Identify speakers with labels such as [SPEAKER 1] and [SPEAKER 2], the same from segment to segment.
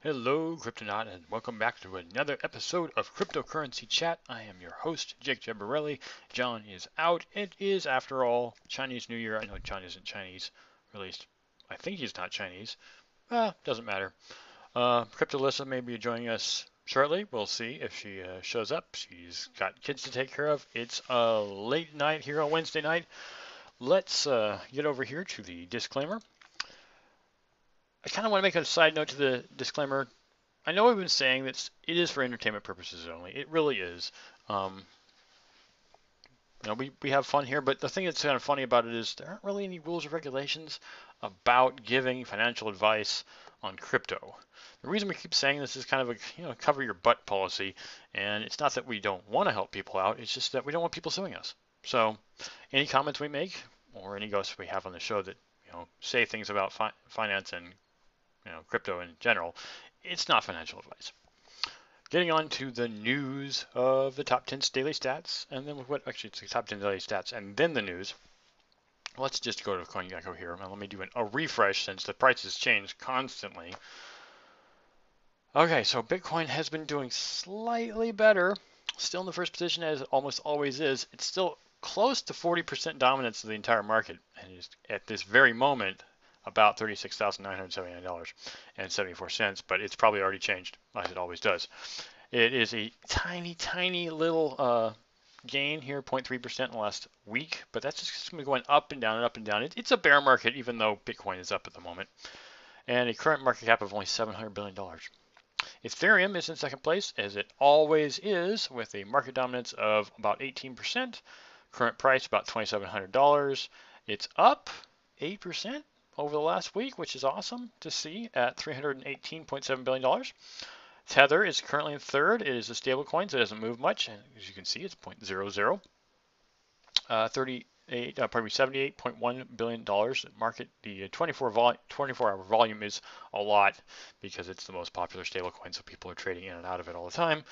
[SPEAKER 1] Hello, Cryptonaut, and welcome back to another episode of Cryptocurrency Chat. I am your host, Jake Jabarelli. John is out. It is, after all, Chinese New Year. I know John isn't Chinese, or at least I think he's not Chinese. Uh, doesn't matter. Uh, Cryptolissa may be joining us shortly. We'll see if she uh, shows up. She's got kids to take care of. It's a late night here on Wednesday night. Let's uh, get over here to the disclaimer. I kind of want to make a side note to the disclaimer. I know I've been saying that it is for entertainment purposes only. It really is. Um, you know, we, we have fun here, but the thing that's kind of funny about it is there aren't really any rules or regulations about giving financial advice on crypto. The reason we keep saying this is kind of a you know cover your butt policy, and it's not that we don't want to help people out. It's just that we don't want people suing us. So, any comments we make or any ghosts we have on the show that you know say things about fi- finance and you know, crypto in general, it's not financial advice. Getting on to the news of the top 10 daily stats, and then what actually it's the top 10 daily stats, and then the news. Let's just go to CoinGecko here. and let me do an, a refresh since the prices change constantly. Okay, so Bitcoin has been doing slightly better. Still in the first position as it almost always is. It's still close to 40% dominance of the entire market. And at this very moment, about $36,979.74, but it's probably already changed, as it always does. It is a tiny, tiny little uh, gain here, 0.3% in the last week, but that's just going to be going up and down and up and down. It, it's a bear market, even though Bitcoin is up at the moment, and a current market cap of only $700 billion. Ethereum is in second place, as it always is, with a market dominance of about 18%. Current price about $2,700. It's up 8% over the last week, which is awesome to see at $318.7 billion. Tether is currently in third. It is a stable coin, so it doesn't move much. And as you can see, it's 0.00. Uh, 38, uh, probably 78.1 billion dollars. Market the 24 vol 24 hour volume is a lot because it's the most popular stable coin, so people are trading in and out of it all the time.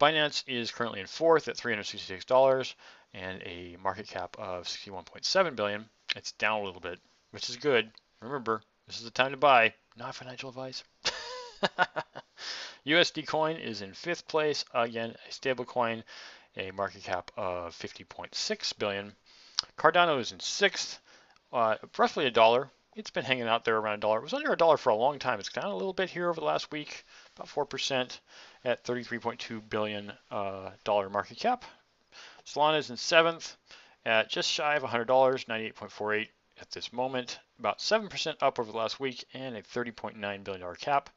[SPEAKER 1] Binance is currently in fourth at $366 and a market cap of 61.7 billion. It's down a little bit, which is good Remember, this is the time to buy, not financial advice. USD coin is in fifth place. Again, a stable coin, a market cap of 50.6 billion. Cardano is in sixth, uh, roughly a dollar. It's been hanging out there around a dollar. It was under a dollar for a long time. It's down a little bit here over the last week, about 4% at 33.2 billion uh, dollar market cap. Solana is in seventh at just shy of $100, 98.48 at this moment, about 7% up over the last week and a $30.9 billion cap.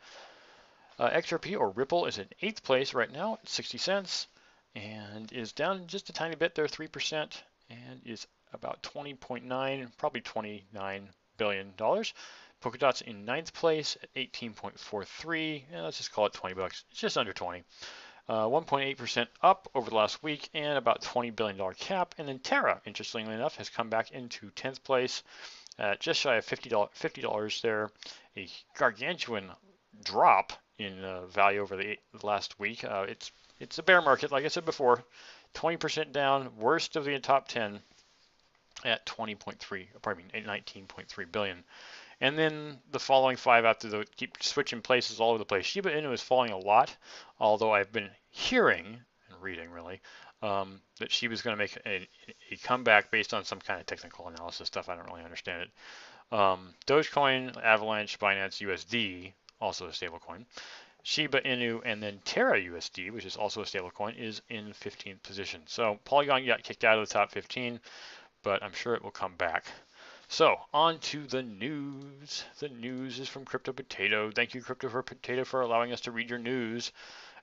[SPEAKER 1] Uh, XRP or Ripple is in eighth place right now at 60 cents and is down just a tiny bit there, 3%, and is about 20.9, probably 29 billion dollars. Polkadot's in ninth place at 18.43, and let's just call it 20 bucks. It's just under 20. 1.8% uh, up over the last week and about $20 billion cap. And then Terra, interestingly enough, has come back into 10th place at just shy of $50, $50 there. A gargantuan drop in uh, value over the last week. Uh, it's it's a bear market, like I said before, 20% down, worst of the top 10 at 20.3, pardon me, 19.3 billion. And then the following five after the keep switching places all over the place. Shiba Inu is falling a lot, although I've been hearing and reading really um, that she was going to make a, a, comeback based on some kind of technical analysis stuff. I don't really understand it. Um, Dogecoin, Avalanche, Binance USD, also a stablecoin. Shiba Inu and then Terra USD, which is also a stablecoin, is in 15th position. So Polygon got kicked out of the top 15, but I'm sure it will come back. So, on to the news. The news is from Crypto Potato. Thank you, Crypto for Potato, for allowing us to read your news.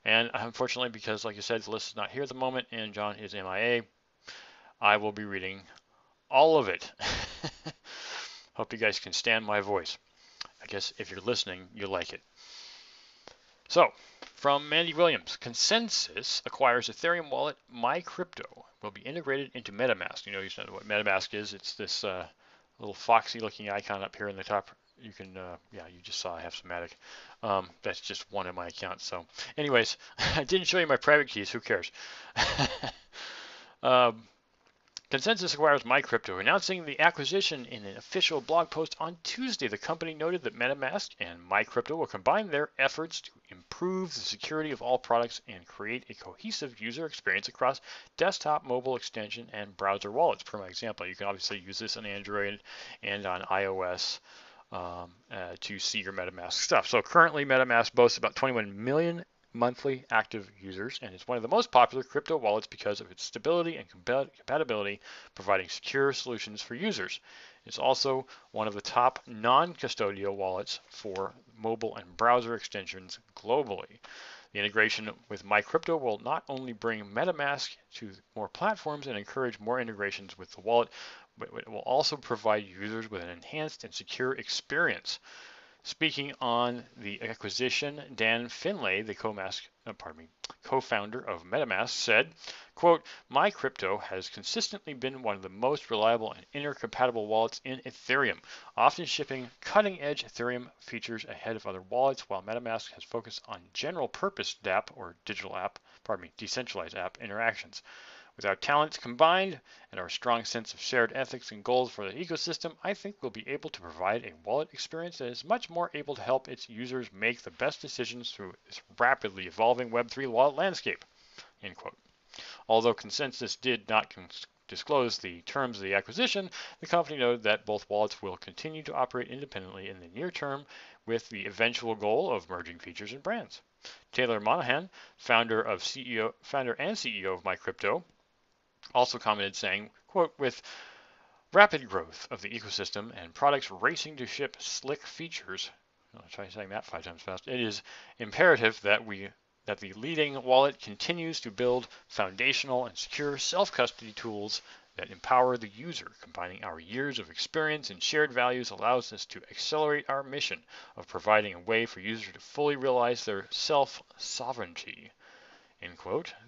[SPEAKER 1] And unfortunately, because like you said, the list is not here at the moment and John is MIA, I will be reading all of it. Hope you guys can stand my voice. I guess if you're listening, you like it. So, from Mandy Williams, ConsenSys acquires Ethereum wallet MyCrypto will be integrated into MetaMask. You know, you know what MetaMask is. It's this uh, little foxy looking icon up here in the top. You can, uh, yeah, you just saw I have Somatic. Um, that's just one of my accounts. So, anyways, I didn't show you my private keys. Who cares? um, ConsenSys acquires MyCrypto, announcing the acquisition in an official blog post on Tuesday. The company noted that MetaMask and MyCrypto will combine their efforts to improve the security of all products and create a cohesive user experience across desktop, mobile extension, and browser wallets. For my example, you can obviously use this on Android and on iOS um, uh, to see your MetaMask stuff. So currently, MetaMask boasts about 21 million monthly active users and is one of the most popular crypto wallets because of its stability and compatibility, providing secure solutions for users. It's also one of the top non-custodial wallets for mobile and browser extensions globally. The integration with MyCrypto will not only bring MetaMask to more platforms and encourage more integrations with the wallet, but it will also provide users with an enhanced and secure experience. Speaking on the acquisition, Dan Finlay, the uh, co-founder of MetaMask, said, quote, My crypto has consistently been one of the most reliable and intercompatible wallets in Ethereum, often shipping cutting-edge Ethereum features ahead of other wallets, while MetaMask has focused on general purpose DApp or digital app, pardon me, decentralized app interactions. With our talents combined and our strong sense of shared ethics and goals for the ecosystem, I think we'll be able to provide a wallet experience that is much more able to help its users make the best decisions through this rapidly evolving Web3 wallet landscape. End quote. Although ConsenSys did not disclose the terms of the acquisition, the company noted that both wallets will continue to operate independently in the near term with the eventual goal of merging features and brands. Taylor Monahan, founder of CEO, founder and CEO of MyCrypto, also commented saying, quote, with rapid growth of the ecosystem and products racing to ship slick features, I'll try saying that five times fast, it is imperative that we that the leading wallet continues to build foundational and secure self-custody tools that empower the user. Combining our years of experience and shared values allows us to accelerate our mission of providing a way for users to fully realize their self-sovereignty. End quote.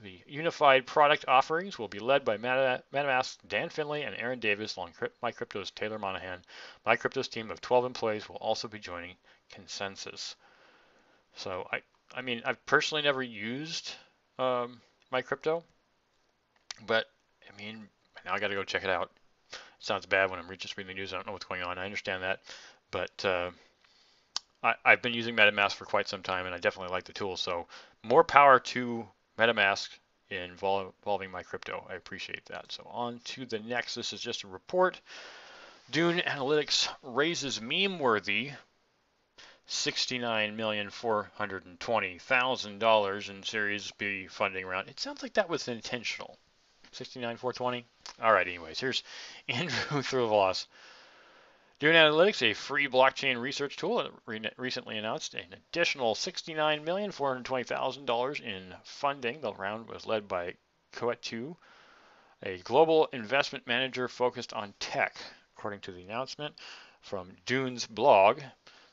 [SPEAKER 1] The unified product offerings will be led by MetaMask's Dan Finlay and Aaron Davis, along MyCrypto's Taylor Monahan. MyCrypto's team of 12 employees will also be joining ConsenSys. So I, I mean, I've personally never used um, MyCrypto, but I mean, now I got to go check it out. It sounds bad when I'm just reading the news. I don't know what's going on. I understand that, but uh, I, have been using MetaMask for quite some time, and I definitely like the tool. So more power to MetaMask involving my crypto. I appreciate that. So on to the next. This is just a report. Dune Analytics raises meme-worthy $69,420,000 in Series B funding round. It sounds like that was intentional. 69,420. All right. Anyways, here's Andrew Thurloss Dune Analytics, a free blockchain research tool, recently announced an additional $69,420,000 in funding. The round was led by Coatue, a global investment manager focused on tech. According to the announcement from Dune's blog,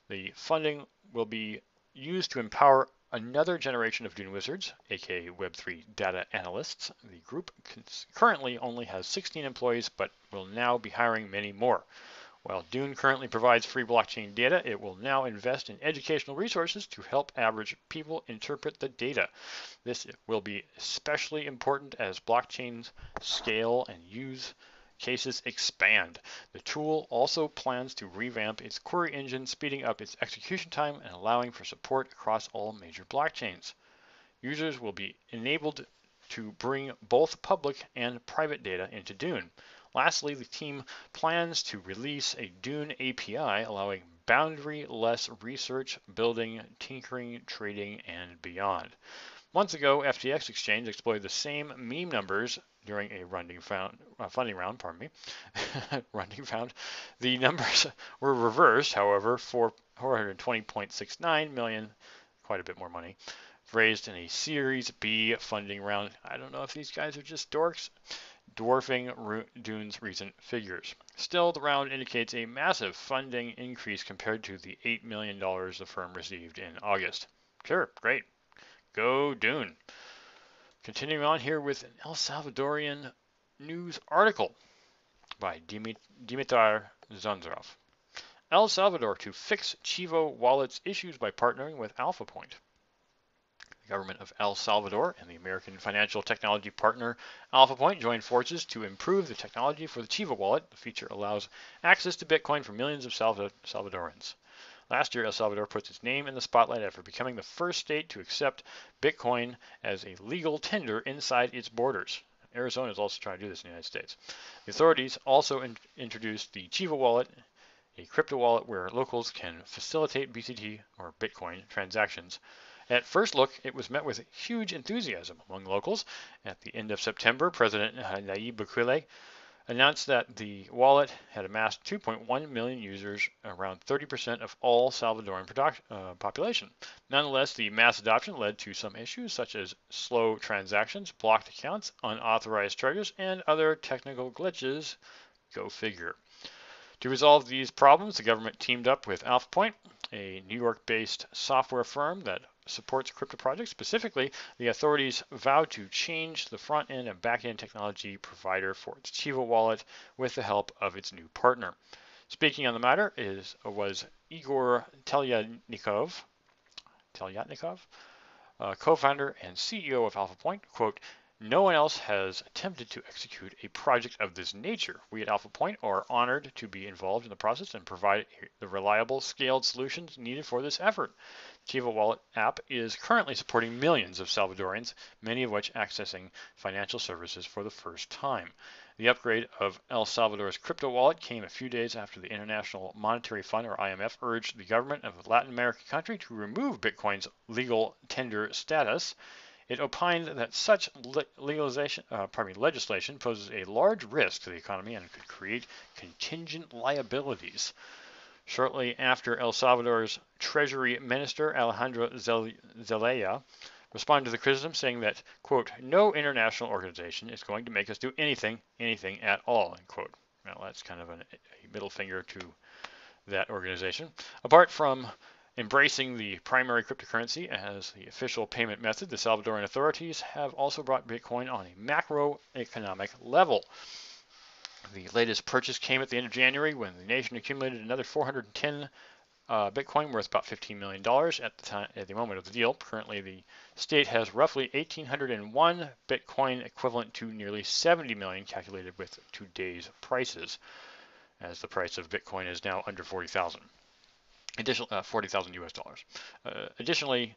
[SPEAKER 1] the funding will be used to empower another generation of Dune Wizards, aka Web3 data analysts. The group currently only has 16 employees, but will now be hiring many more. While Dune currently provides free blockchain data, it will now invest in educational resources to help average people interpret the data. This will be especially important as blockchains scale and use cases expand. The tool also plans to revamp its query engine, speeding up its execution time and allowing for support across all major blockchains. Users will be enabled to bring both public and private data into Dune. Lastly, the team plans to release a Dune API allowing boundary-less research, building, tinkering, trading, and beyond. Months ago, FTX Exchange exploited the same meme numbers during a funding, uh, funding round. Pardon me, funding round. The numbers were reversed, however, for 420.69 million, quite a bit more money, raised in a Series B funding round. I don't know if these guys are just dorks dwarfing Dune's recent figures. Still, the round indicates a massive funding increase compared to the $8 million the firm received in August. Sure, great. Go Dune. Continuing on here with an El Salvadorian news article by Dimitar Zanzarov. El Salvador to fix Chivo wallets issues by partnering with AlphaPoint. The government of El Salvador and the American financial technology partner AlphaPoint joined forces to improve the technology for the Chiva wallet. The feature allows access to Bitcoin for millions of Salvadorans. Last year, El Salvador put its name in the spotlight after becoming the first state to accept Bitcoin as a legal tender inside its borders. Arizona is also trying to do this in the United States. The authorities also in introduced the Chiva wallet, a crypto wallet where locals can facilitate BTC or Bitcoin transactions at first look, it was met with huge enthusiasm among locals. At the end of September, President Nayib Bukele announced that the wallet had amassed 2.1 million users, around 30% of all Salvadoran uh, population. Nonetheless, the mass adoption led to some issues such as slow transactions, blocked accounts, unauthorized charges, and other technical glitches. Go figure. To resolve these problems, the government teamed up with AlphaPoint, a New York-based software firm that supports crypto projects. Specifically, the authorities vowed to change the front end and back end technology provider for its Chiva wallet with the help of its new partner. Speaking on the matter is was Igor Telyatnikov, Telyatnikov, uh, co-founder and CEO of AlphaPoint. Quote, no one else has attempted to execute a project of this nature. We at Alpha Point are honored to be involved in the process and provide the reliable, scaled solutions needed for this effort. The Chiva Wallet app is currently supporting millions of Salvadorans, many of which accessing financial services for the first time. The upgrade of El Salvador's crypto wallet came a few days after the International Monetary Fund, or IMF, urged the government of a Latin American country to remove Bitcoin's legal tender status it opined that such legalization, uh, pardon me, legislation poses a large risk to the economy and could create contingent liabilities. Shortly after El Salvador's Treasury Minister Alejandro Zelaya responded to the criticism, saying that, quote, no international organization is going to make us do anything, anything at all, end quote. Well, that's kind of an, a middle finger to that organization. Apart from Embracing the primary cryptocurrency as the official payment method, the Salvadoran authorities have also brought Bitcoin on a macroeconomic level. The latest purchase came at the end of January when the nation accumulated another 410 uh, Bitcoin worth about $15 million at the time at the moment of the deal. Currently, the state has roughly 1,801 Bitcoin, equivalent to nearly 70 million, calculated with today's prices, as the price of Bitcoin is now under 40,000 additional uh, 40,000 US dollars. Uh, additionally,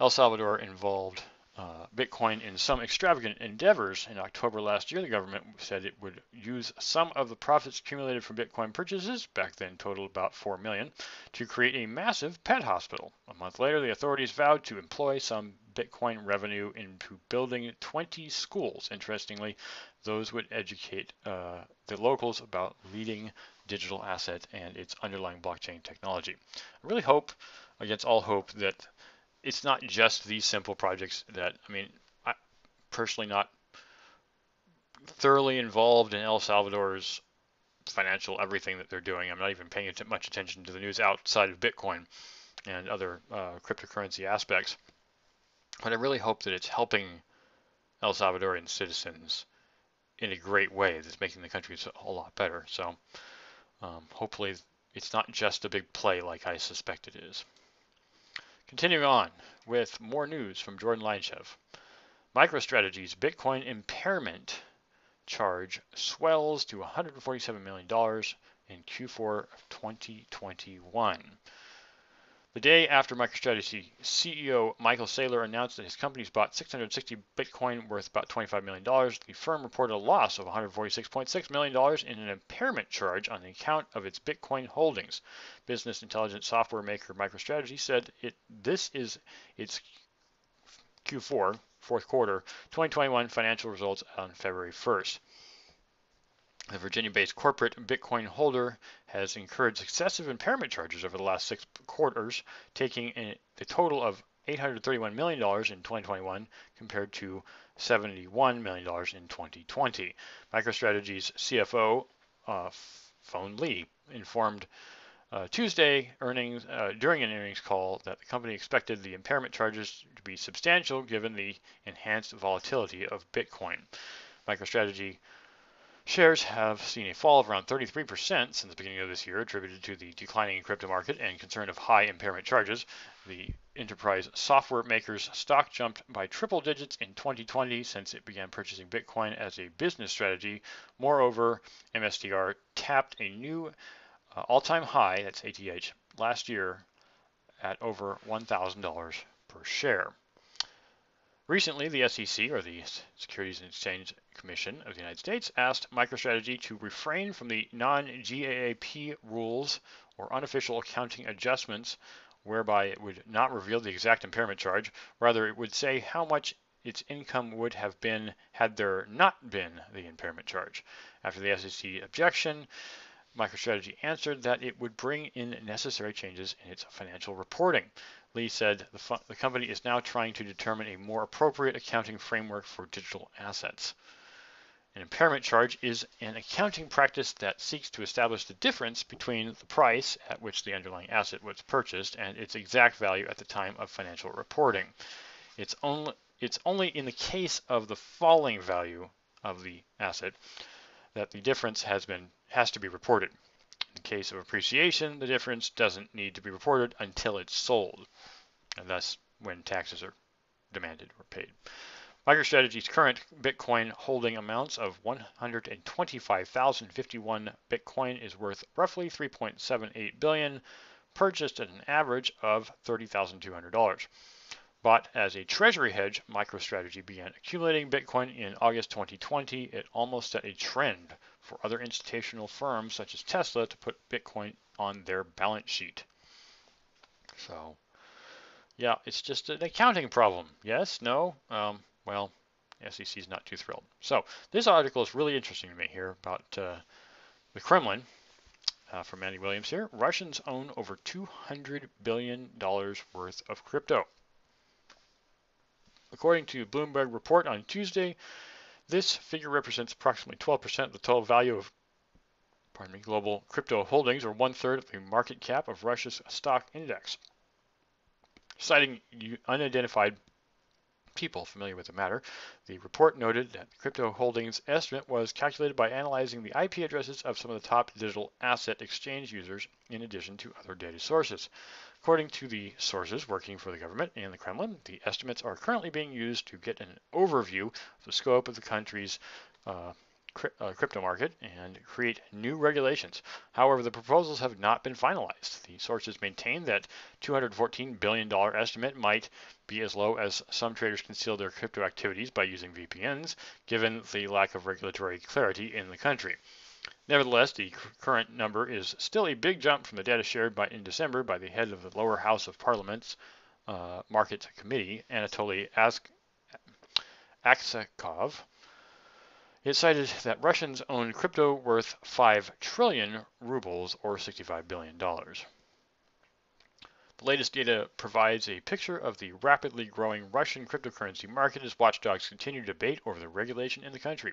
[SPEAKER 1] El Salvador involved uh, Bitcoin in some extravagant endeavors. In October last year, the government said it would use some of the profits accumulated from Bitcoin purchases, back then totaled about 4 million, to create a massive pet hospital. A month later, the authorities vowed to employ some Bitcoin revenue into building 20 schools. Interestingly, those would educate uh, the locals about leading digital asset and its underlying blockchain technology. I really hope, against all hope, that it's not just these simple projects that, I mean, I personally not thoroughly involved in El Salvador's financial everything that they're doing. I'm not even paying much attention to the news outside of Bitcoin and other uh, cryptocurrency aspects. But I really hope that it's helping El Salvadorian citizens in a great way that's making the country a lot better. So um, hopefully it's not just a big play like I suspect it is. Continuing on with more news from Jordan Lineshev. MicroStrategy's Bitcoin impairment charge swells to $147 million in Q4 of 2021. The day after MicroStrategy CEO Michael Saylor announced that his company's bought 660 Bitcoin worth about $25 million, the firm reported a loss of $146.6 million in an impairment charge on the account of its Bitcoin holdings. Business intelligence software maker MicroStrategy said it this is its Q4, fourth quarter, 2021 financial results on February 1st. The Virginia-based corporate Bitcoin holder has incurred successive impairment charges over the last six quarters, taking the total of $831 million in 2021 compared to $71 million in 2020. MicroStrategy's CFO, uh, Phong Le, informed uh, Tuesday earnings uh, during an earnings call that the company expected the impairment charges to be substantial given the enhanced volatility of Bitcoin. MicroStrategy Shares have seen a fall of around 33% since the beginning of this year, attributed to the declining crypto market and concern of high impairment charges. The enterprise software maker's stock jumped by triple digits in 2020 since it began purchasing Bitcoin as a business strategy. Moreover, MSTR tapped a new uh, all-time high, that's ATH, last year at over $1,000 per share. Recently, the SEC, or the Securities and Exchange Commission of the United States, asked MicroStrategy to refrain from the non-GAAP rules or unofficial accounting adjustments whereby it would not reveal the exact impairment charge. Rather, it would say how much its income would have been had there not been the impairment charge. After the SEC objection, MicroStrategy answered that it would bring in necessary changes in its financial reporting. Le said the, the company is now trying to determine a more appropriate accounting framework for digital assets. An impairment charge is an accounting practice that seeks to establish the difference between the price at which the underlying asset was purchased and its exact value at the time of financial reporting. It's only, it's only in the case of the falling value of the asset that the difference has been has to be reported. In case of appreciation, the difference doesn't need to be reported until it's sold, and thus when taxes are demanded or paid. MicroStrategy's current Bitcoin holding amounts of 125,051 Bitcoin is worth roughly 3.78 billion, purchased at an average of $30,200. Bought as a treasury hedge, MicroStrategy began accumulating Bitcoin in August 2020. It almost set a trend for other institutional firms such as Tesla to put Bitcoin on their balance sheet. So, yeah, it's just an accounting problem. Yes, no, um, well, SEC is not too thrilled. So, this article is really interesting to me here about uh, the Kremlin. Uh, from Andy Williams here. Russians own over $200 billion worth of crypto. According to Bloomberg report on Tuesday, this figure represents approximately 12% of the total value of pardon me, global crypto holdings, or one third of the market cap of Russia's stock index. Citing unidentified people familiar with the matter, the report noted that the crypto holdings estimate was calculated by analyzing the IP addresses of some of the top digital asset exchange users in addition to other data sources. According to the sources working for the government and the Kremlin, the estimates are currently being used to get an overview of the scope of the country's uh, uh, crypto market and create new regulations. However, the proposals have not been finalized. The sources maintain that $214 billion estimate might be as low as some traders conceal their crypto activities by using VPNs, given the lack of regulatory clarity in the country. Nevertheless, the current number is still a big jump from the data shared by, in December by the head of the lower house of parliament's uh, committee, Anatoly Aksakov. It cited that Russians own crypto worth 5 trillion rubles or $65 billion. The latest data provides a picture of the rapidly growing Russian cryptocurrency market as watchdogs continue to debate over the regulation in the country.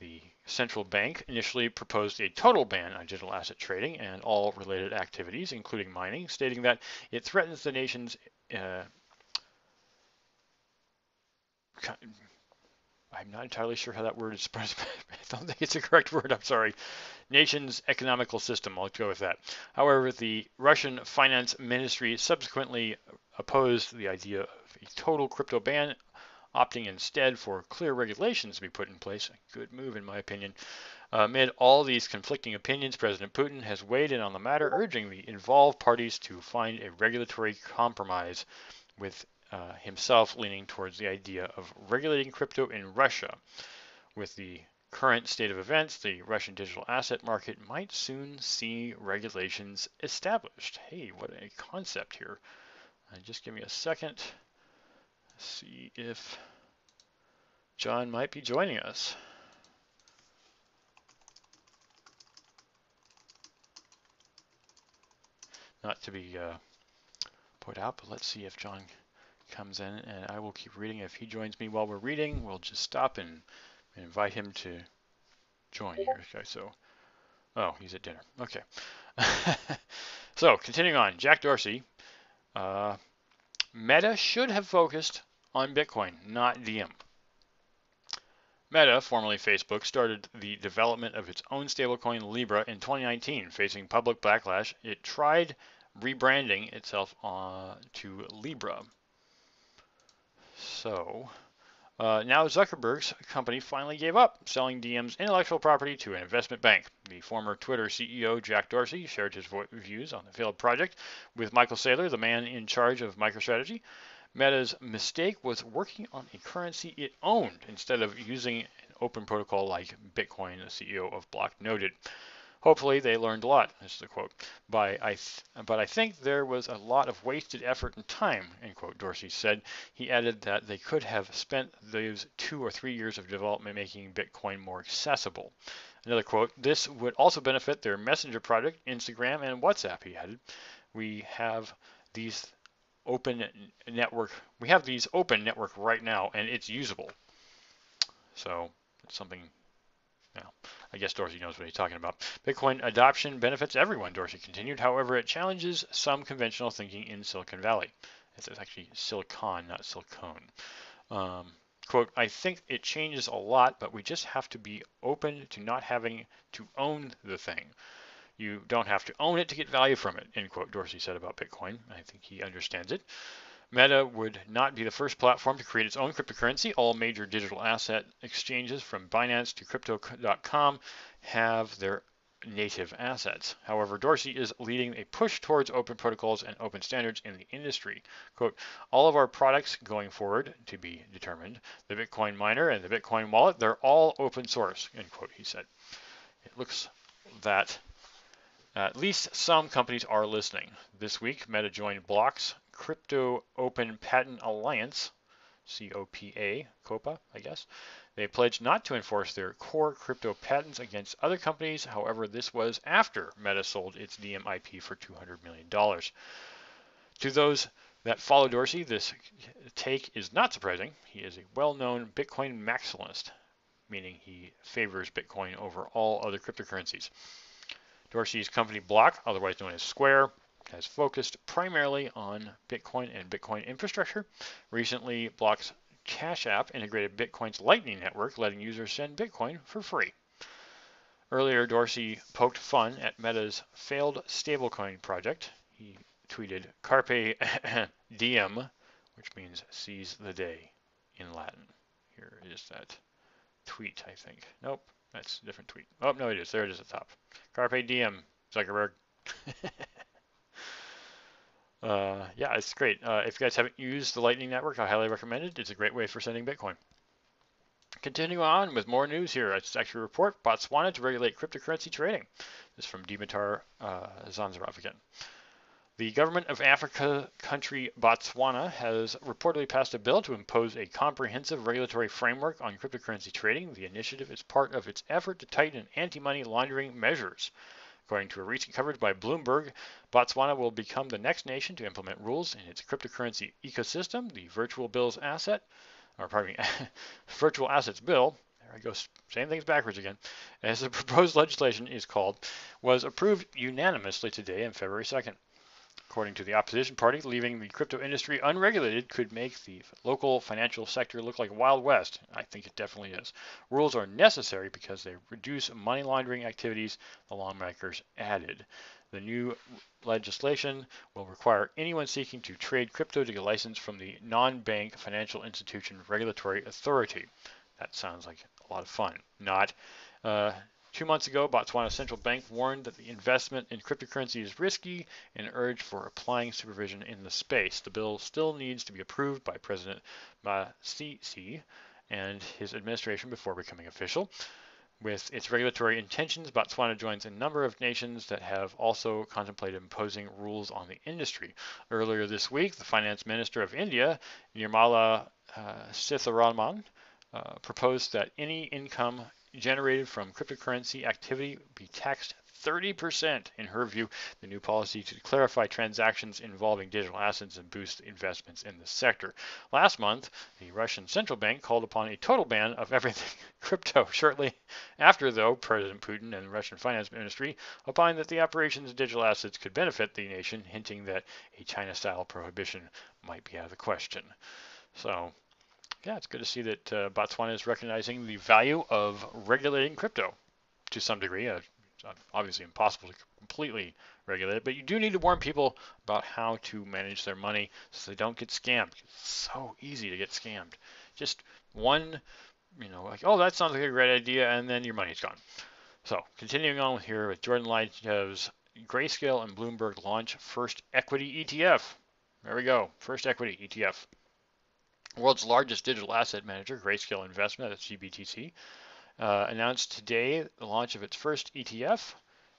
[SPEAKER 1] The central bank initially proposed a total ban on digital asset trading and all related activities, including mining, stating that it threatens the nation's uh, I'm not entirely sure how that word is supposed to I don't think it's the correct word. I'm sorry. Nation's economical system. I'll go with that. However, the Russian finance ministry subsequently opposed the idea of a total crypto ban opting instead for clear regulations to be put in place. A good move, in my opinion. Uh, amid all these conflicting opinions, President Putin has weighed in on the matter, urging the involved parties to find a regulatory compromise, with uh, himself leaning towards the idea of regulating crypto in Russia. With the current state of events, the Russian digital asset market might soon see regulations established. Hey, what a concept here. Uh, just give me a second see if John might be joining us. Not to be uh, put out, but let's see if John comes in and I will keep reading. If he joins me while we're reading, we'll just stop and, invite him to join here. Okay, so, oh, he's at dinner. Okay. so, continuing on, Jack Dorsey. Uh, Meta should have focused on Bitcoin, not Diem. Meta, formerly Facebook, started the development of its own stablecoin Libra in 2019, facing public backlash. It tried rebranding itself uh, to Libra. So, uh, now Zuckerberg's company finally gave up selling Diem's intellectual property to an investment bank. The former Twitter CEO Jack Dorsey shared his views on the failed project with Michael Saylor, the man in charge of MicroStrategy. Meta's mistake was working on a currency it owned instead of using an open protocol like Bitcoin, the CEO of Block noted. Hopefully, they learned a lot. This is a quote. By I but I think there was a lot of wasted effort and time. End quote. Dorsey said. He added that they could have spent those two or three years of development making Bitcoin more accessible. Another quote. This would also benefit their messenger product, Instagram, and WhatsApp. He added. We have these open network. We have these open network right now, and it's usable. So it's something. You I guess Dorsey knows what he's talking about. Bitcoin adoption benefits everyone, Dorsey continued. However, it challenges some conventional thinking in Silicon Valley. It's actually silicon, not silicone. Um, quote, I think it changes a lot, but we just have to be open to not having to own the thing. You don't have to own it to get value from it, end quote, Dorsey said about Bitcoin. I think he understands it. Meta would not be the first platform to create its own cryptocurrency. All major digital asset exchanges from Binance to Crypto.com have their native assets. However, Dorsey is leading a push towards open protocols and open standards in the industry. Quote, all of our products going forward to be determined, the Bitcoin miner and the Bitcoin wallet, they're all open source, end quote, he said. It looks that at least some companies are listening. This week, Meta joined Block's Crypto Open Patent Alliance, COPA, COPA, I guess. They pledged not to enforce their core crypto patents against other companies. However, this was after Meta sold its Diem IP for $200 million. To those that follow Dorsey, this take is not surprising. He is a well-known Bitcoin maximalist, meaning he favors Bitcoin over all other cryptocurrencies. Dorsey's company Block, otherwise known as Square, has focused primarily on Bitcoin and Bitcoin infrastructure. Recently, Block's Cash App integrated Bitcoin's Lightning Network, letting users send Bitcoin for free. Earlier, Dorsey poked fun at Meta's failed stablecoin project. He tweeted, Carpe diem, which means seize the day in Latin. Here is that tweet, I think. Nope, that's a different tweet. Oh, no, it is. There it is at the top. Carpe diem, Zuckerberg. uh, yeah, it's great. Uh, if you guys haven't used the Lightning Network, I highly recommend it. It's a great way for sending Bitcoin. Continue on with more news here. It's actually a report Botswana to regulate cryptocurrency trading. This is from Dimitar uh, Zanzarov again. The government of Africa country Botswana has reportedly passed a bill to impose a comprehensive regulatory framework on cryptocurrency trading. The initiative is part of its effort to tighten anti money laundering measures. According to a recent coverage by Bloomberg, Botswana will become the next nation to implement rules in its cryptocurrency ecosystem. The virtual bills asset, or pardon me, virtual assets bill there I go, same things backwards again, as the proposed legislation is called, was approved unanimously today on February 2nd. According to the opposition party, leaving the crypto industry unregulated could make the local financial sector look like a Wild West. I think it definitely is. Rules are necessary because they reduce money laundering activities, the lawmakers added. The new legislation will require anyone seeking to trade crypto to get a license from the non-bank financial institution regulatory authority. That sounds like a lot of fun. Not uh, Two months ago, Botswana Central Bank warned that the investment in cryptocurrency is risky and urged for applying supervision in the space. The bill still needs to be approved by President Masisi and his administration before becoming official. With its regulatory intentions, Botswana joins a number of nations that have also contemplated imposing rules on the industry. Earlier this week, the finance minister of India, Nirmala uh, Sitharaman, uh, proposed that any income generated from cryptocurrency activity be taxed 30% in her view, the new policy to clarify transactions involving digital assets and boost investments in the sector. Last month, the Russian central bank called upon a total ban of everything crypto. Shortly after, though, President Putin and the Russian finance ministry opined that the operations of digital assets could benefit the nation, hinting that a China style prohibition might be out of the question. So, yeah, it's good to see that uh, Botswana is recognizing the value of regulating crypto to some degree. Uh, it's obviously impossible to completely regulate it, but you do need to warn people about how to manage their money so they don't get scammed. It's so easy to get scammed. Just one, you know, like, oh, that sounds like a great idea, and then your money's gone. So, continuing on here with Jordan Licht's Grayscale and Bloomberg launch first equity ETF. There we go, first equity ETF. World's largest digital asset manager, Grayscale Investment, that's GBTC, uh, announced today the launch of its first ETF,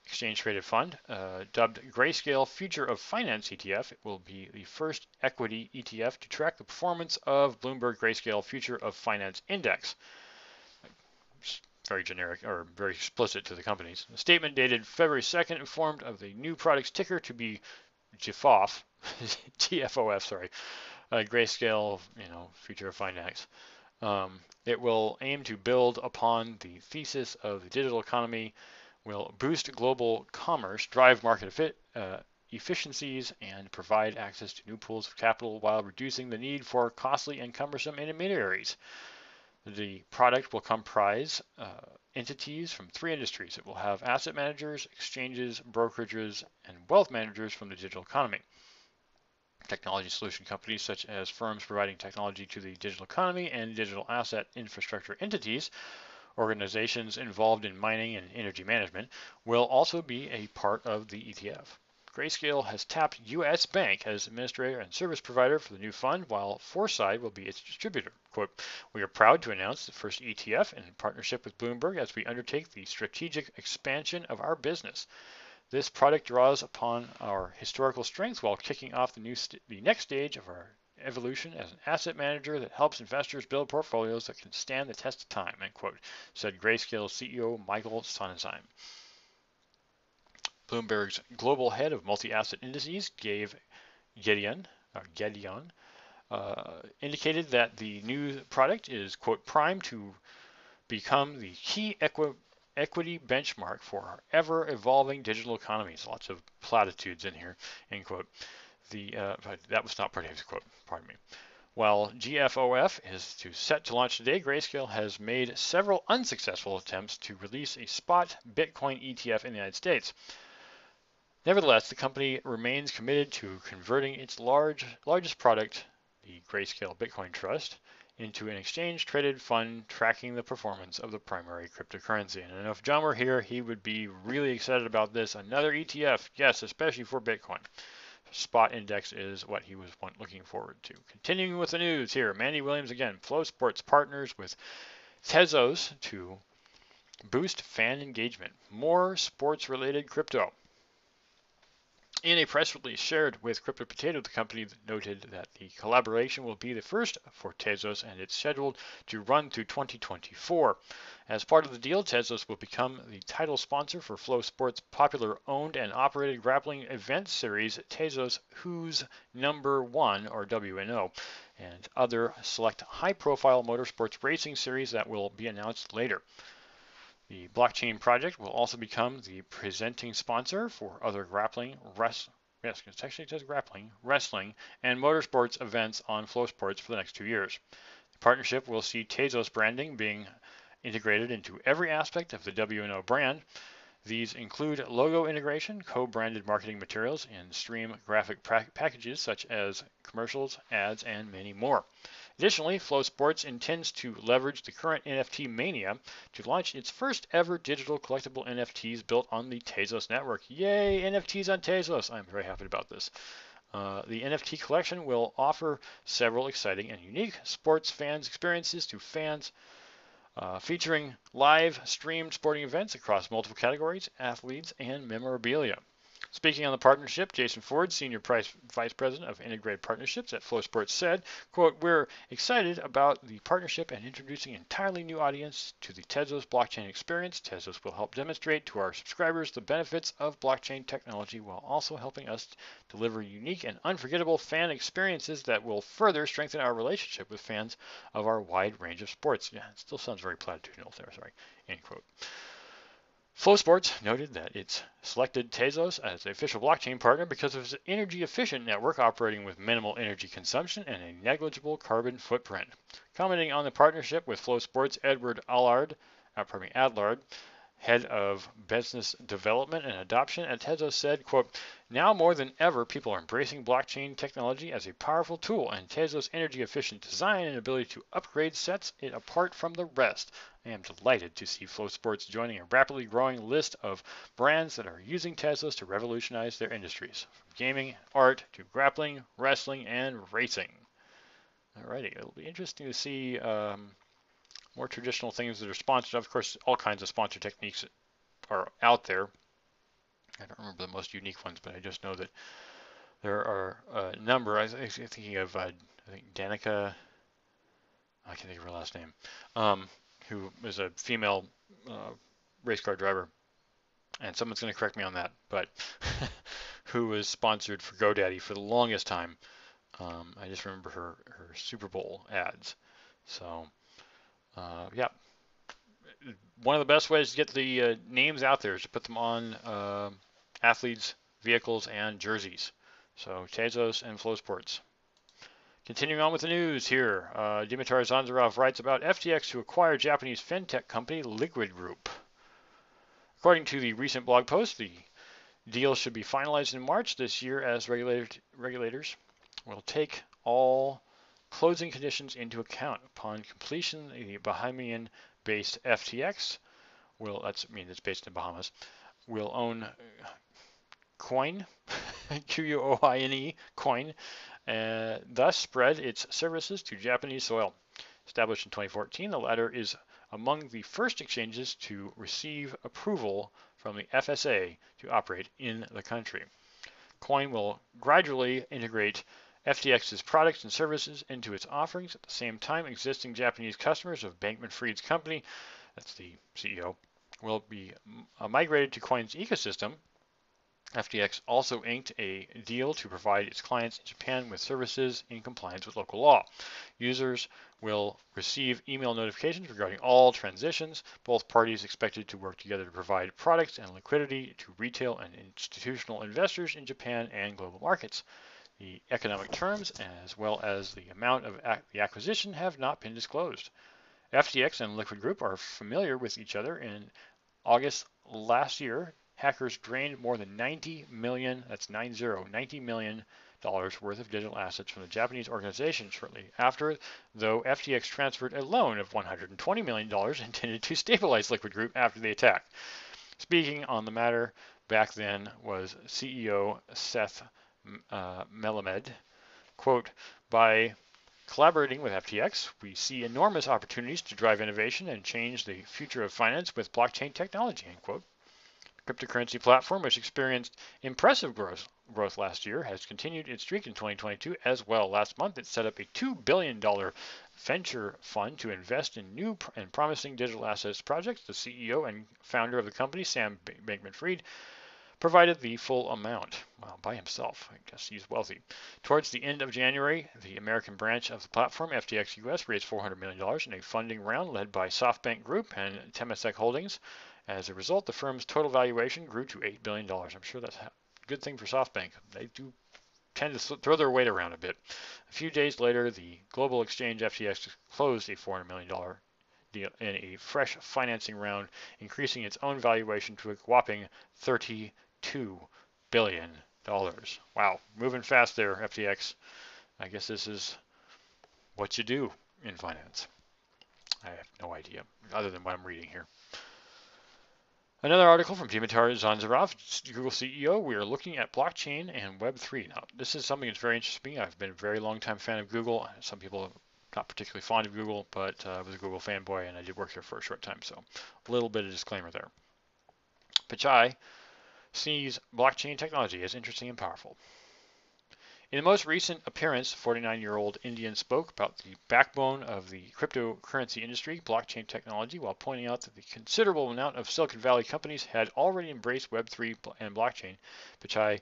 [SPEAKER 1] exchange traded fund, uh, dubbed Grayscale Future of Finance ETF. It will be the first equity ETF to track the performance of Bloomberg Grayscale Future of Finance Index. very generic or very explicit to the companies. A statement dated February 2nd informed of the new product's ticker to be GFOF, TFOF, sorry, uh, Grayscale, you know, Future of Finance. Um, it will aim to build upon the thesis of the digital economy, will boost global commerce, drive market fit, uh, efficiencies, and provide access to new pools of capital while reducing the need for costly and cumbersome intermediaries. The product will comprise uh, entities from three industries. It will have asset managers, exchanges, brokerages, and wealth managers from the digital economy technology solution companies such as firms providing technology to the digital economy and digital asset infrastructure entities, organizations involved in mining and energy management, will also be a part of the ETF. Grayscale has tapped US Bank as administrator and service provider for the new fund, while Foreside will be its distributor. Quote, we are proud to announce the first ETF in partnership with Bloomberg as we undertake the strategic expansion of our business. This product draws upon our historical strengths while kicking off the, new the next stage of our evolution as an asset manager that helps investors build portfolios that can stand the test of time, end quote, said Grayscale CEO Michael Sonnenshein. Bloomberg's global head of multi-asset indices gave Gedeon, Gedeon uh, indicated that the new product is, quote, primed to become the key equi equity benchmark for our ever evolving digital economies. Lots of platitudes in here, end quote. The, uh, that was not part of his quote, pardon me. While GFOF is to set to launch today, Grayscale has made several unsuccessful attempts to release a spot Bitcoin ETF in the United States. Nevertheless, the company remains committed to converting its large, largest product, the Grayscale Bitcoin Trust, into an exchange traded fund tracking the performance of the primary cryptocurrency. And if John were here, he would be really excited about this. Another ETF, yes, especially for Bitcoin. Spot index is what he was looking forward to. Continuing with the news here, Mandy Williams again. FloSports partners with Tezos to boost fan engagement. More sports related crypto. In a press release shared with Crypto Potato, the company noted that the collaboration will be the first for Tezos and it's scheduled to run through 2024. As part of the deal, Tezos will become the title sponsor for FloSports' popular owned and operated grappling event series, Tezos Who's Number One, or WNO, and other select high profile motorsports racing series that will be announced later. The blockchain project will also become the presenting sponsor for other grappling, yes, it actually says grappling, wrestling, and motorsports events on FloSports for the next two years. The partnership will see Tezos branding being integrated into every aspect of the WNO brand. These include logo integration, co-branded marketing materials, and stream graphic packages such as commercials, ads, and many more. Additionally, FloSports intends to leverage the current NFT mania to launch its first ever digital collectible NFTs built on the Tezos network. Yay, NFTs on Tezos! I'm very happy about this. Uh, the NFT collection will offer several exciting and unique sports fans experiences to fans, uh, featuring live streamed sporting events across multiple categories, athletes, and memorabilia. Speaking on the partnership, Jason Ford, Senior Vice President of Integrated Partnerships at FloSports said, quote, we're excited about the partnership and introducing an entirely new audience to the Tezos blockchain experience. Tezos will help demonstrate to our subscribers the benefits of blockchain technology while also helping us deliver unique and unforgettable fan experiences that will further strengthen our relationship with fans of our wide range of sports. Yeah, it still sounds very platitudinal there, sorry, end quote. FloSports noted that it's selected Tezos as the official blockchain partner because of its energy efficient network operating with minimal energy consumption and a negligible carbon footprint. Commenting on the partnership with FloSports, Edward Allard, uh, pardon me, Adlard head of business development and adoption at Tezos said, quote, now more than ever, people are embracing blockchain technology as a powerful tool, and Tezos' energy efficient design and ability to upgrade sets it apart from the rest. I am delighted to see FloSports joining a rapidly growing list of brands that are using Tezos to revolutionize their industries, from gaming, art, to grappling, wrestling, and racing. Alrighty, it'll be interesting to see um, more traditional things that are sponsored. Of course, all kinds of sponsor techniques are out there. I don't remember the most unique ones, but I just know that there are a number. I was thinking of, uh, I think Danica, I can't think of her last name, um, who is a female uh, race car driver. And someone's going to correct me on that, but who was sponsored for GoDaddy for the longest time. Um, I just remember her, her Super Bowl ads. So uh, yeah, one of the best ways to get the uh, names out there is to put them on uh, athletes' vehicles and jerseys. So Tezos and FloSports. Continuing on with the news here, uh, Dimitar Zanzarov writes about FTX to acquire Japanese fintech company Liquid Group. According to the recent blog post, the deal should be finalized in March this year as regulators will take all closing conditions into account. Upon completion, the Bahamian-based FTX will, that's I mean it's based in the Bahamas, will own Quoine, Q-U-O-I-N-E, Quoine, uh, thus spread its services to Japanese soil. Established in 2014, the latter is among the first exchanges to receive approval from the FSA to operate in the country. Quoine will gradually integrate FTX's products and services into its offerings. At the same time, existing Japanese customers of Bankman Fried's company, that's the CEO, will be uh, migrated to Quoine's ecosystem. FTX also inked a deal to provide its clients in Japan with services in compliance with local law. Users will receive email notifications regarding all transitions. Both parties expected to work together to provide products and liquidity to retail and institutional investors in Japan and global markets. The economic terms as well as the amount of ac the acquisition have not been disclosed. FTX and Liquid Group are familiar with each other. In August last year, hackers drained more than 90 million, that's 90, 90 million dollars worth of digital assets from the Japanese organization shortly after, though FTX transferred a loan of $120 million intended to stabilize Liquid Group after the attack. Speaking on the matter back then was CEO Seth uh, Melamed, quote, by collaborating with FTX, we see enormous opportunities to drive innovation and change the future of finance with blockchain technology, end quote. The cryptocurrency platform, which experienced impressive growth, growth last year, has continued its streak in 2022 as well. Last month, it set up a $2 billion venture fund to invest in new and promising digital assets projects. The CEO and founder of the company, Sam Bankman Fried, provided the full amount. Well, by himself. I guess he's wealthy. Towards the end of January, the American branch of the platform, FTX US, raised $400 million in a funding round led by SoftBank Group and Temasek Holdings. As a result, the firm's total valuation grew to $8 billion. I'm sure that's a good thing for SoftBank. They do tend to throw their weight around a bit. A few days later, the global exchange FTX closed a $400 million deal in a fresh financing round, increasing its own valuation to a whopping 30 $2 billion. Wow, moving fast there, FTX. I guess this is what you do in finance. I have no idea, other than what I'm reading here. Another article from Dimitar Zanzarov, Google CEO. We are looking at blockchain and Web3. Now, this is something that's very interesting to me. I've been a very long time fan of Google. Some people are not particularly fond of Google, but uh, I was a Google fanboy and I did work there for a short time. So a little bit of disclaimer there. Pichai sees blockchain technology as interesting and powerful. In the most recent appearance, 49-year-old Indian spoke about the backbone of the cryptocurrency industry, blockchain technology, while pointing out that the considerable amount of Silicon Valley companies had already embraced Web3 and blockchain. Pichai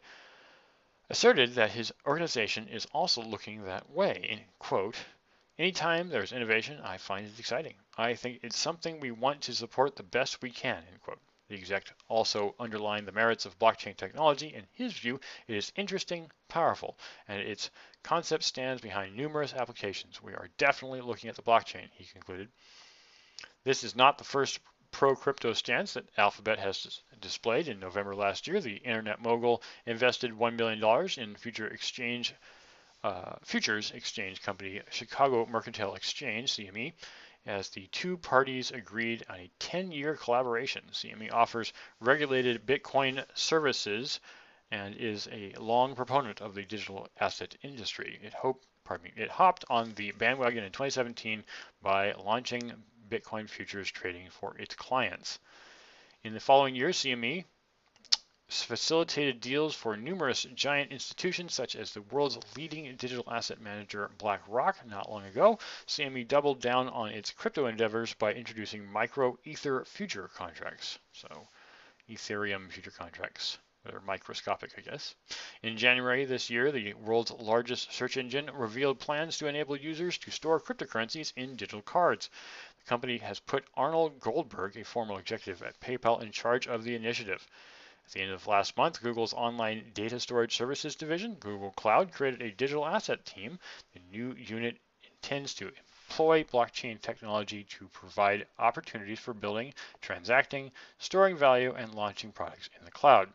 [SPEAKER 1] asserted that his organization is also looking that way. In, quote, Anytime there's innovation, I find it exciting. I think it's something we want to support the best we can, end quote. The exec also underlined the merits of blockchain technology. In his view, it is interesting, powerful, and its concept stands behind numerous applications. We are definitely looking at the blockchain, he concluded. This is not the first pro-crypto stance that Alphabet has displayed. In November last year, the internet mogul invested $1 billion in future exchange uh, futures exchange company Chicago Mercantile Exchange, CME, as the two parties agreed on a 10-year collaboration. CME offers regulated Bitcoin services and is a long proponent of the digital asset industry. It hope, pardon me, it hopped on the bandwagon in 2017 by launching Bitcoin futures trading for its clients. In the following year, CME facilitated deals for numerous giant institutions such as the world's leading digital asset manager BlackRock not long ago. CME doubled down on its crypto endeavors by introducing micro ether future contracts. So Ethereum future contracts. They're microscopic, I guess. In January this year, the world's largest search engine revealed plans to enable users to store cryptocurrencies in digital cards. The company has put Arnold Goldberg, a former executive at PayPal, in charge of the initiative. At the end of last month, Google's online data storage services division, Google Cloud, created a digital asset team. The new unit intends to employ blockchain technology to provide opportunities for building, transacting, storing value, and launching products in the cloud.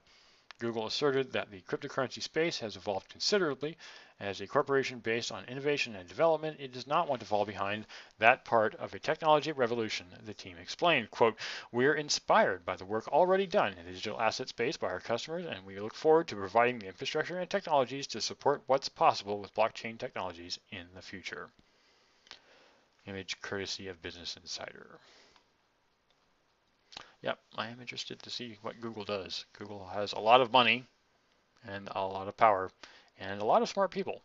[SPEAKER 1] Google asserted that the cryptocurrency space has evolved considerably. As a corporation based on innovation and development, it does not want to fall behind that part of a technology revolution, the team explained. Quote, We're inspired by the work already done in the digital asset space by our customers, and we look forward to providing the infrastructure and technologies to support what's possible with blockchain technologies in the future. Image courtesy of Business Insider. Yep, I am interested to see what Google does. Google has a lot of money and a lot of power and a lot of smart people.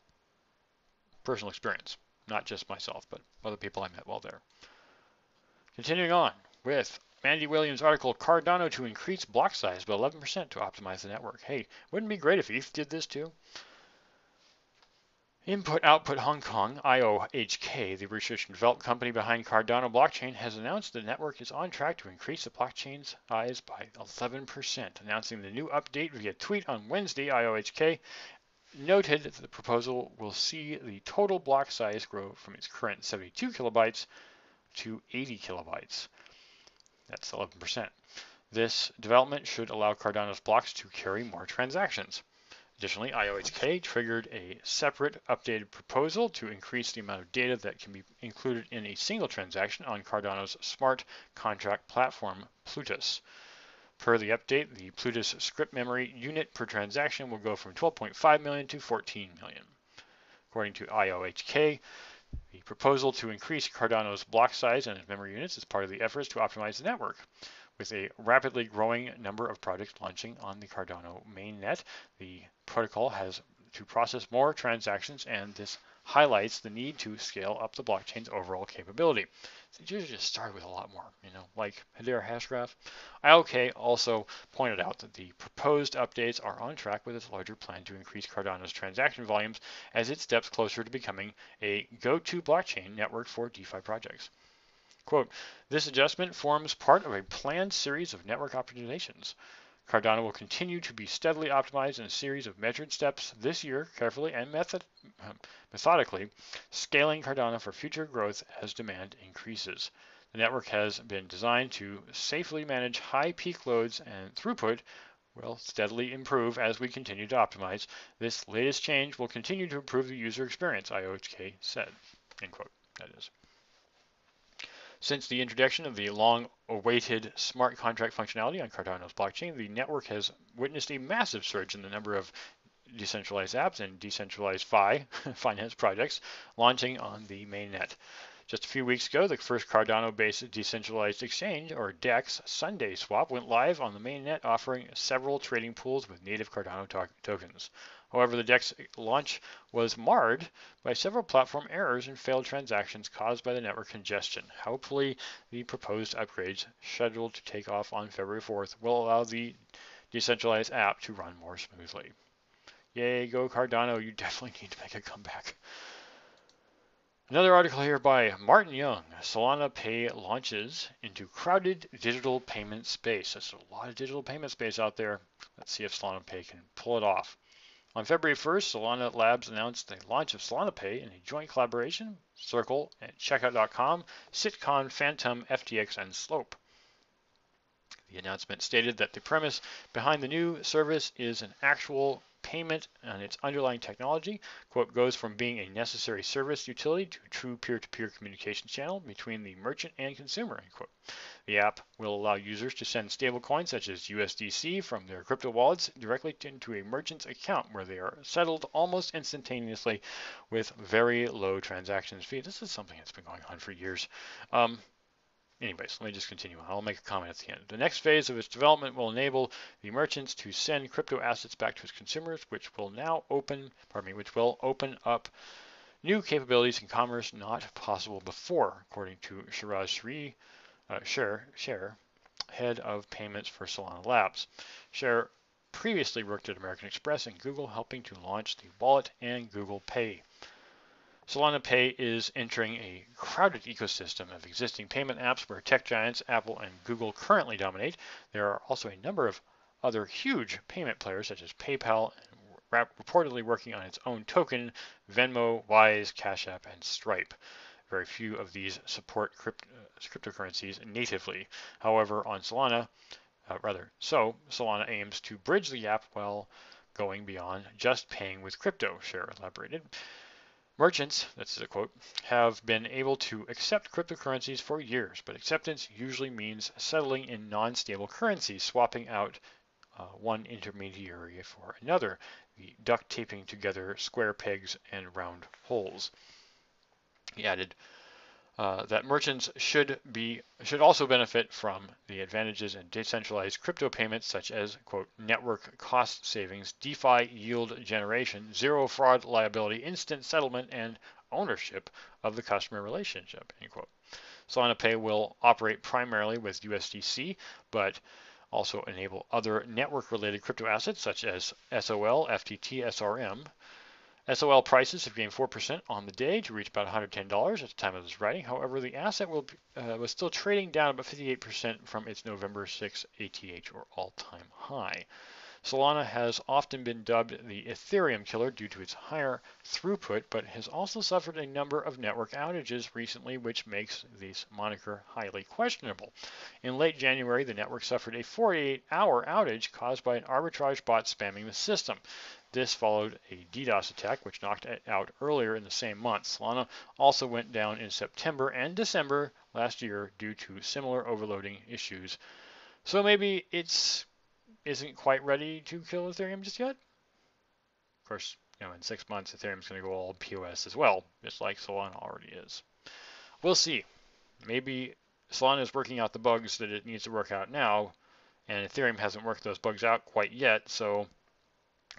[SPEAKER 1] Personal experience, not just myself, but other people I met while there. Continuing on with Mandy Williams' article, Cardano to increase block size by 11% to optimize the network. Hey, wouldn't it be great if ETH did this too? Input Output Hong Kong, IOHK, the research and development company behind Cardano blockchain, has announced the network is on track to increase the blockchain's size by 11%. Announcing the new update via tweet on Wednesday, IOHK noted that the proposal will see the total block size grow from its current 72 kilobytes to 80 kilobytes. That's 11%. This development should allow Cardano's blocks to carry more transactions. Additionally, IOHK triggered a separate updated proposal to increase the amount of data that can be included in a single transaction on Cardano's smart contract platform, Plutus. Per the update, the Plutus script memory unit per transaction will go from 12.5 million to 14 million. According to IOHK, the proposal to increase Cardano's block size and memory units is part of the efforts to optimize the network. With a rapidly growing number of projects launching on the Cardano mainnet, the protocol has to process more transactions, and this highlights the need to scale up the blockchain's overall capability. So you should just start with a lot more, you know, like Hedera Hashgraph. IOHK also pointed out that the proposed updates are on track with its larger plan to increase Cardano's transaction volumes as it steps closer to becoming a go-to blockchain network for DeFi projects. Quote, this adjustment forms part of a planned series of network optimizations. Cardano will continue to be steadily optimized in a series of measured steps this year, carefully and method uh, methodically, scaling Cardano for future growth as demand increases. The network has been designed to safely manage high peak loads and throughput will steadily improve as we continue to optimize. This latest change will continue to improve the user experience, IOHK said. End quote. That is. Since the introduction of the long-awaited smart contract functionality on Cardano's blockchain, the network has witnessed a massive surge in the number of decentralized apps and decentralized FI finance projects launching on the mainnet. Just a few weeks ago, the first Cardano-based decentralized exchange, or DEX, SundaeSwap, went live on the mainnet, offering several trading pools with native Cardano to tokens. However, the DEX launch was marred by several platform errors and failed transactions caused by the network congestion. Hopefully, the proposed upgrades scheduled to take off on February 4th will allow the decentralized app to run more smoothly. Yay, go Cardano, you definitely need to make a comeback. Another article here by Martin Young. Solana Pay launches into crowded digital payment space. There's a lot of digital payment space out there. Let's see if Solana Pay can pull it off. On February 1st, Solana Labs announced the launch of Solana Pay in a joint collaboration, Circle and Checkout.com, Citcon, Phantom, FTX, and Slope. The announcement stated that the premise behind the new service is an actual payment and its underlying technology, quote, goes from being a necessary service utility to a true peer-to-peer communication channel between the merchant and consumer, end quote. The app will allow users to send stablecoins such as USDC from their crypto wallets directly into a merchant's account where they are settled almost instantaneously with very low transactions fee. This is something that's been going on for years. Um, Anyways, let me just continue. on. I'll make a comment at the end. The next phase of its development will enable the merchants to send crypto assets back to its consumers, which will now open, pardon me, which will open up new capabilities in commerce not possible before, according to Sheraz Shri, uh, Shere, head of payments for Solana Labs. Shere previously worked at American Express and Google, helping to launch the wallet and Google Pay. Solana Pay is entering a crowded ecosystem of existing payment apps where tech giants Apple and Google currently dominate. There are also a number of other huge payment players such as PayPal, reportedly working on its own token, Venmo, Wise, Cash App, and Stripe. Very few of these support crypt uh, cryptocurrencies natively. However, on Solana, uh, rather, so Solana aims to bridge the gap while going beyond just paying with crypto, Shere elaborated. Merchants, that's a quote, have been able to accept cryptocurrencies for years, but acceptance usually means settling in non-stable currencies, swapping out uh, one intermediary for another, the duct taping together square pegs and round holes. He added, uh, that merchants should be should also benefit from the advantages in decentralized crypto payments such as quote network cost savings, DeFi yield generation, zero fraud liability, instant settlement, and ownership of the customer relationship. End quote. Solana Pay will operate primarily with USDC, but also enable other network-related crypto assets such as SOL, FTT, SRM, SOL prices have gained 4% on the day to reach about $110 at the time of this writing. However, the asset will, uh, was still trading down about 58% from its November 6 ATH or all-time high. Solana has often been dubbed the Ethereum killer due to its higher throughput, but has also suffered a number of network outages recently, which makes this moniker highly questionable. In late January, the network suffered a 48-hour outage caused by an arbitrage bot spamming the system. This followed a DDoS attack, which knocked it out earlier in the same month. Solana also went down in September and December last year due to similar overloading issues. So maybe it's isn't quite ready to kill Ethereum just yet. Of course, you know, in six months, Ethereum's going to go all POS as well, just like Solana already is. We'll see. Maybe Solana is working out the bugs that it needs to work out now, and Ethereum hasn't worked those bugs out quite yet. So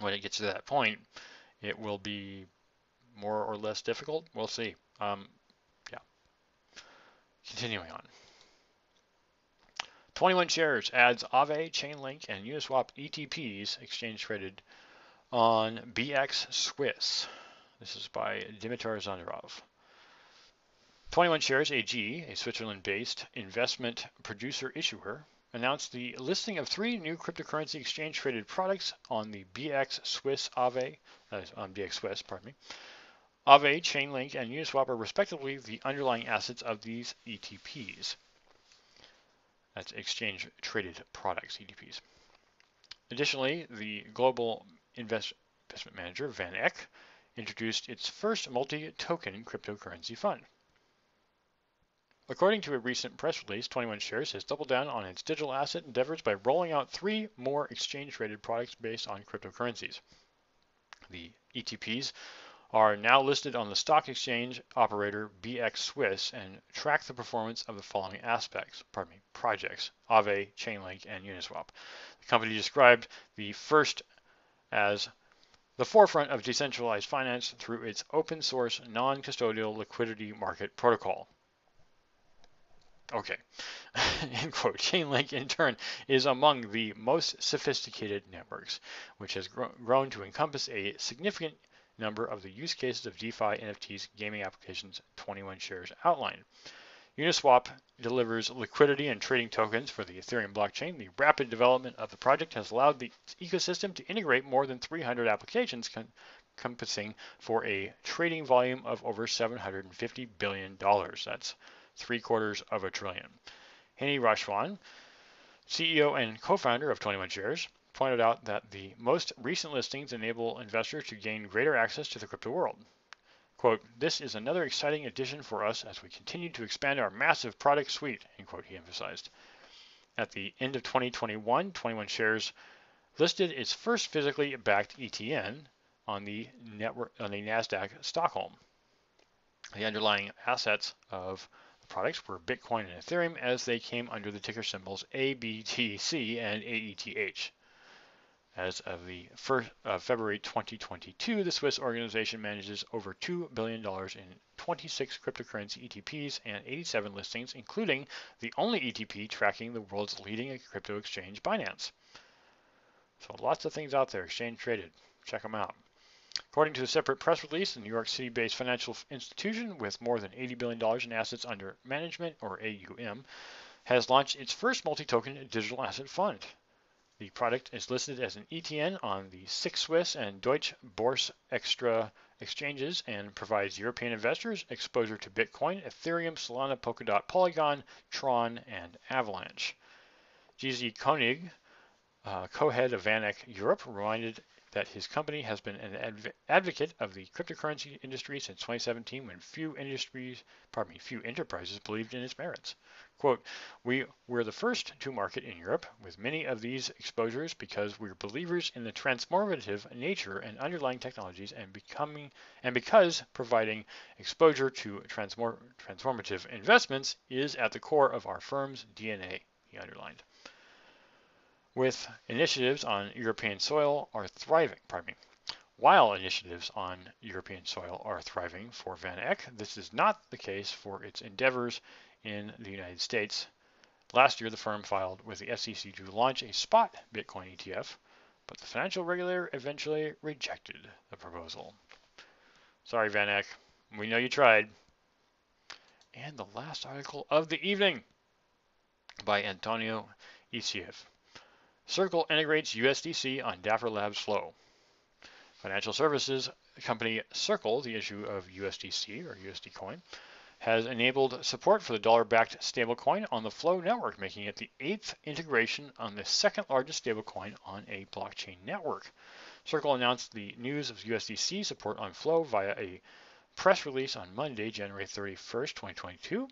[SPEAKER 1] when it gets to that point, it will be more or less difficult. We'll see. Um, yeah. Continuing on. 21 shares adds Aave, Chainlink, and Uniswap ETPs exchange traded on BX Swiss. This is by Dimitar Zandarov. 21 Shares AG, a Switzerland-based investment producer issuer, announced the listing of three new cryptocurrency exchange traded products on the BX Swiss Aave, uh, on BX Swiss, pardon me. Aave, Chainlink, and Uniswap are respectively the underlying assets of these ETPs. That's exchange traded products, ETPs. Additionally, the global invest investment manager, Van Eck, introduced its first multi-token cryptocurrency fund. According to a recent press release, 21 Shares has doubled down on its digital asset endeavors by rolling out three more exchange-traded products based on cryptocurrencies. The ETPs are now listed on the stock exchange operator BX Swiss and track the performance of the following aspects, pardon me, projects, Aave, Chainlink, and Uniswap. The company described the first as the forefront of decentralized finance through its open source non-custodial liquidity market protocol. Okay, end quote. Chainlink, in turn, is among the most sophisticated networks, which has gro grown to encompass a significant number of the use cases of DeFi NFTs gaming applications 21 shares outlined. Uniswap delivers liquidity and trading tokens for the Ethereum blockchain. The rapid development of the project has allowed the ecosystem to integrate more than 300 applications encompassing for a trading volume of over $750 billion. That's three quarters of a trillion. Hany Rashwan, CEO and co-founder of 21 Shares, pointed out that the most recent listings enable investors to gain greater access to the crypto world. Quote, this is another exciting addition for us as we continue to expand our massive product suite, end quote, he emphasized. At the end of 2021, 21 Shares listed its first physically backed ETN on the network on the Nasdaq Stockholm. The underlying assets of products were Bitcoin and Ethereum as they came under the ticker symbols ABTC and AETH. As of the first, uh, February 2022, the Swiss organization manages over $2 billion in 26 cryptocurrency ETPs and 87 listings, including the only ETP tracking the world's leading crypto exchange, Binance. So lots of things out there, exchange traded. Check them out. According to a separate press release, the New York City-based financial institution with more than $80 billion in assets under management, or AUM, has launched its first multi-token digital asset fund. The product is listed as an ETN on the SIX Swiss and Deutsche Börse Extra exchanges and provides European investors exposure to Bitcoin, Ethereum, Solana, Polkadot, Polygon, Tron, and Avalanche. GZ Koenig, uh, co-head of VanEck Europe, reminded that his company has been an adv advocate of the cryptocurrency industry since 2017 when few industries, pardon me, few enterprises believed in its merits. Quote, we were the first to market in Europe with many of these exposures because we're believers in the transformative nature and underlying technologies and becoming and because providing exposure to transform, transformative investments is at the core of our firm's DNA, he underlined with initiatives on European soil are thriving, pardon me, while initiatives on European soil are thriving for Van Eck, this is not the case for its endeavors in the United States. Last year, the firm filed with the SEC to launch a spot Bitcoin ETF, but the financial regulator eventually rejected the proposal. Sorry, Van Eck. We know you tried. And the last article of the evening by Antonio Iciev. Circle integrates USDC on Dapper Labs Flow. Financial services company Circle, the issue of USDC or USD coin, has enabled support for the dollar-backed stablecoin on the Flow network, making it the eighth integration on the second largest stablecoin on a blockchain network. Circle announced the news of USDC support on Flow via a press release on Monday, January 31st, 2022.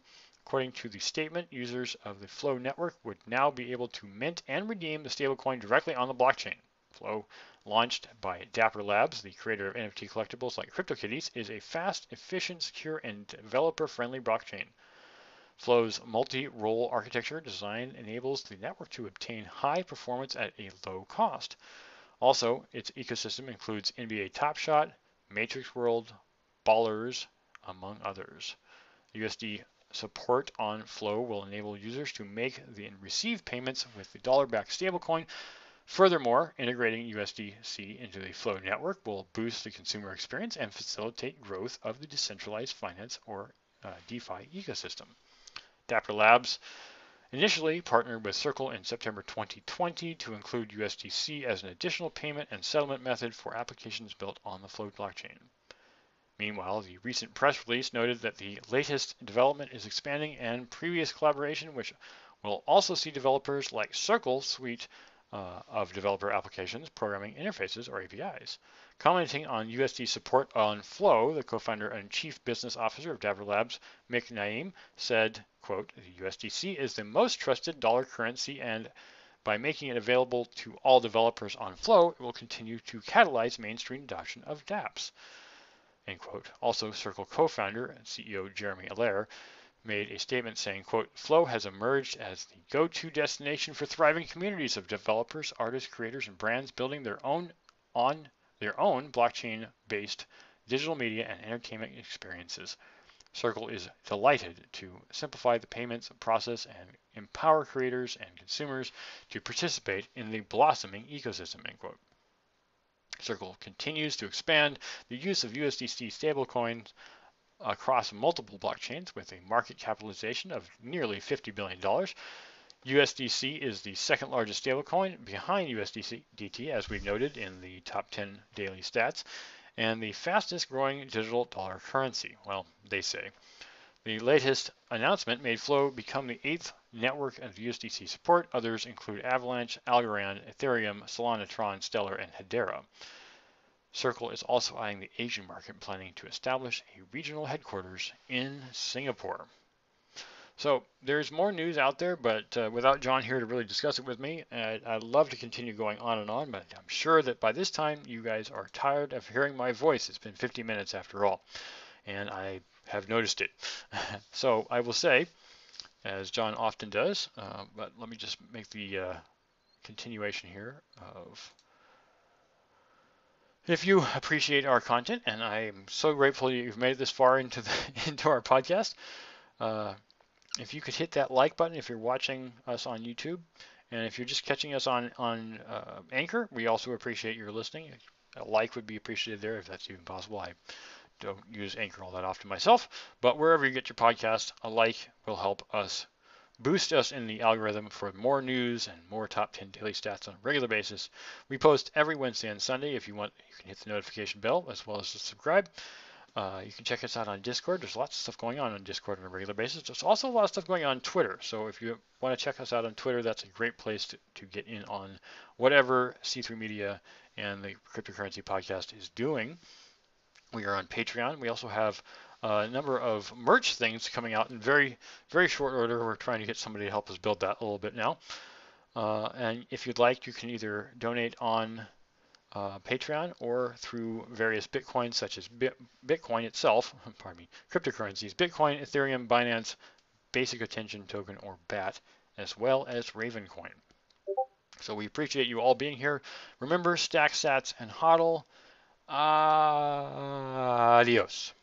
[SPEAKER 1] According to the statement, users of the Flow network would now be able to mint and redeem the stablecoin directly on the blockchain. Flow, launched by Dapper Labs, the creator of NFT collectibles like CryptoKitties, is a fast, efficient, secure, and developer-friendly blockchain. Flow's multi-role architecture design enables the network to obtain high performance at a low cost. Also, its ecosystem includes NBA Top Shot, Matrix World, Ballers, among others. USD support on Flow will enable users to make and receive payments with the dollar-backed stablecoin. Furthermore, integrating USDC into the Flow network will boost the consumer experience and facilitate growth of the decentralized finance or uh, DeFi ecosystem. Dapper Labs initially partnered with Circle in September 2020 to include USDC as an additional payment and settlement method for applications built on the Flow blockchain. Meanwhile, the recent press release noted that the latest development is expanding and previous collaboration, which will also see developers like Circle suite uh, of developer applications, programming interfaces, or APIs. Commenting on USD support on Flow, the co-founder and chief business officer of Dapper Labs, Mik Naayem, said, quote, the USDC is the most trusted dollar currency and by making it available to all developers on Flow, it will continue to catalyze mainstream adoption of dApps. End quote. Also, Circle co-founder and CEO Jeremy Allaire made a statement saying, quote, Flow has emerged as the go-to destination for thriving communities of developers, artists, creators, and brands building their own on their own blockchain-based digital media and entertainment experiences. Circle is delighted to simplify the payments process and empower creators and consumers to participate in the blossoming ecosystem, end quote. Circle continues to expand the use of USDC stablecoins across multiple blockchains with a market capitalization of nearly $50 billion. USDC is the second largest stablecoin behind USDT, as we've noted in the top 10 daily stats, and the fastest growing digital dollar currency. Well, they say. The latest announcement made Flow become the eighth network of USDC support. Others include Avalanche, Algorand, Ethereum, Solana, Tron, Stellar, and Hedera. Circle is also eyeing the Asian market, planning to establish a regional headquarters in Singapore. So there's more news out there, but uh, without John here to really discuss it with me, I'd, I'd, love to continue going on and on, but I'm sure that by this time you guys are tired of hearing my voice. It's been 50 minutes after all, and I have noticed it. so I will say, as John often does, uh, but let me just make the uh, continuation here of if you appreciate our content, and I am so grateful you've made this far into the into our podcast, uh, if you could hit that like button if you're watching us on YouTube, and if you're just catching us on on uh, Anchor, we also appreciate your listening. A like would be appreciated there if that's even possible. I don't use Anchor all that often myself, but wherever you get your podcast, a like will help us boost us in the algorithm for more news and more top 10 daily stats on a regular basis. We post every Wednesday and Sunday. If you want, you can hit the notification bell as well as subscribe. Uh, you can check us out on Discord. There's lots of stuff going on on Discord on a regular basis. There's also a lot of stuff going on, on Twitter. So if you want to check us out on Twitter, that's a great place to, to get in on whatever C3 Media and the Cryptocurrency Podcast is doing. We are on Patreon. We also have a number of merch things coming out in very, very short order. We're trying to get somebody to help us build that a little bit now. Uh, and if you'd like, you can either donate on uh, Patreon or through various Bitcoins such as Bitcoin itself, pardon me, cryptocurrencies, Bitcoin, Ethereum, Binance, Basic Attention Token, or BAT, as well as Ravencoin. So we appreciate you all being here. Remember, stack sats and hodl. Adiós.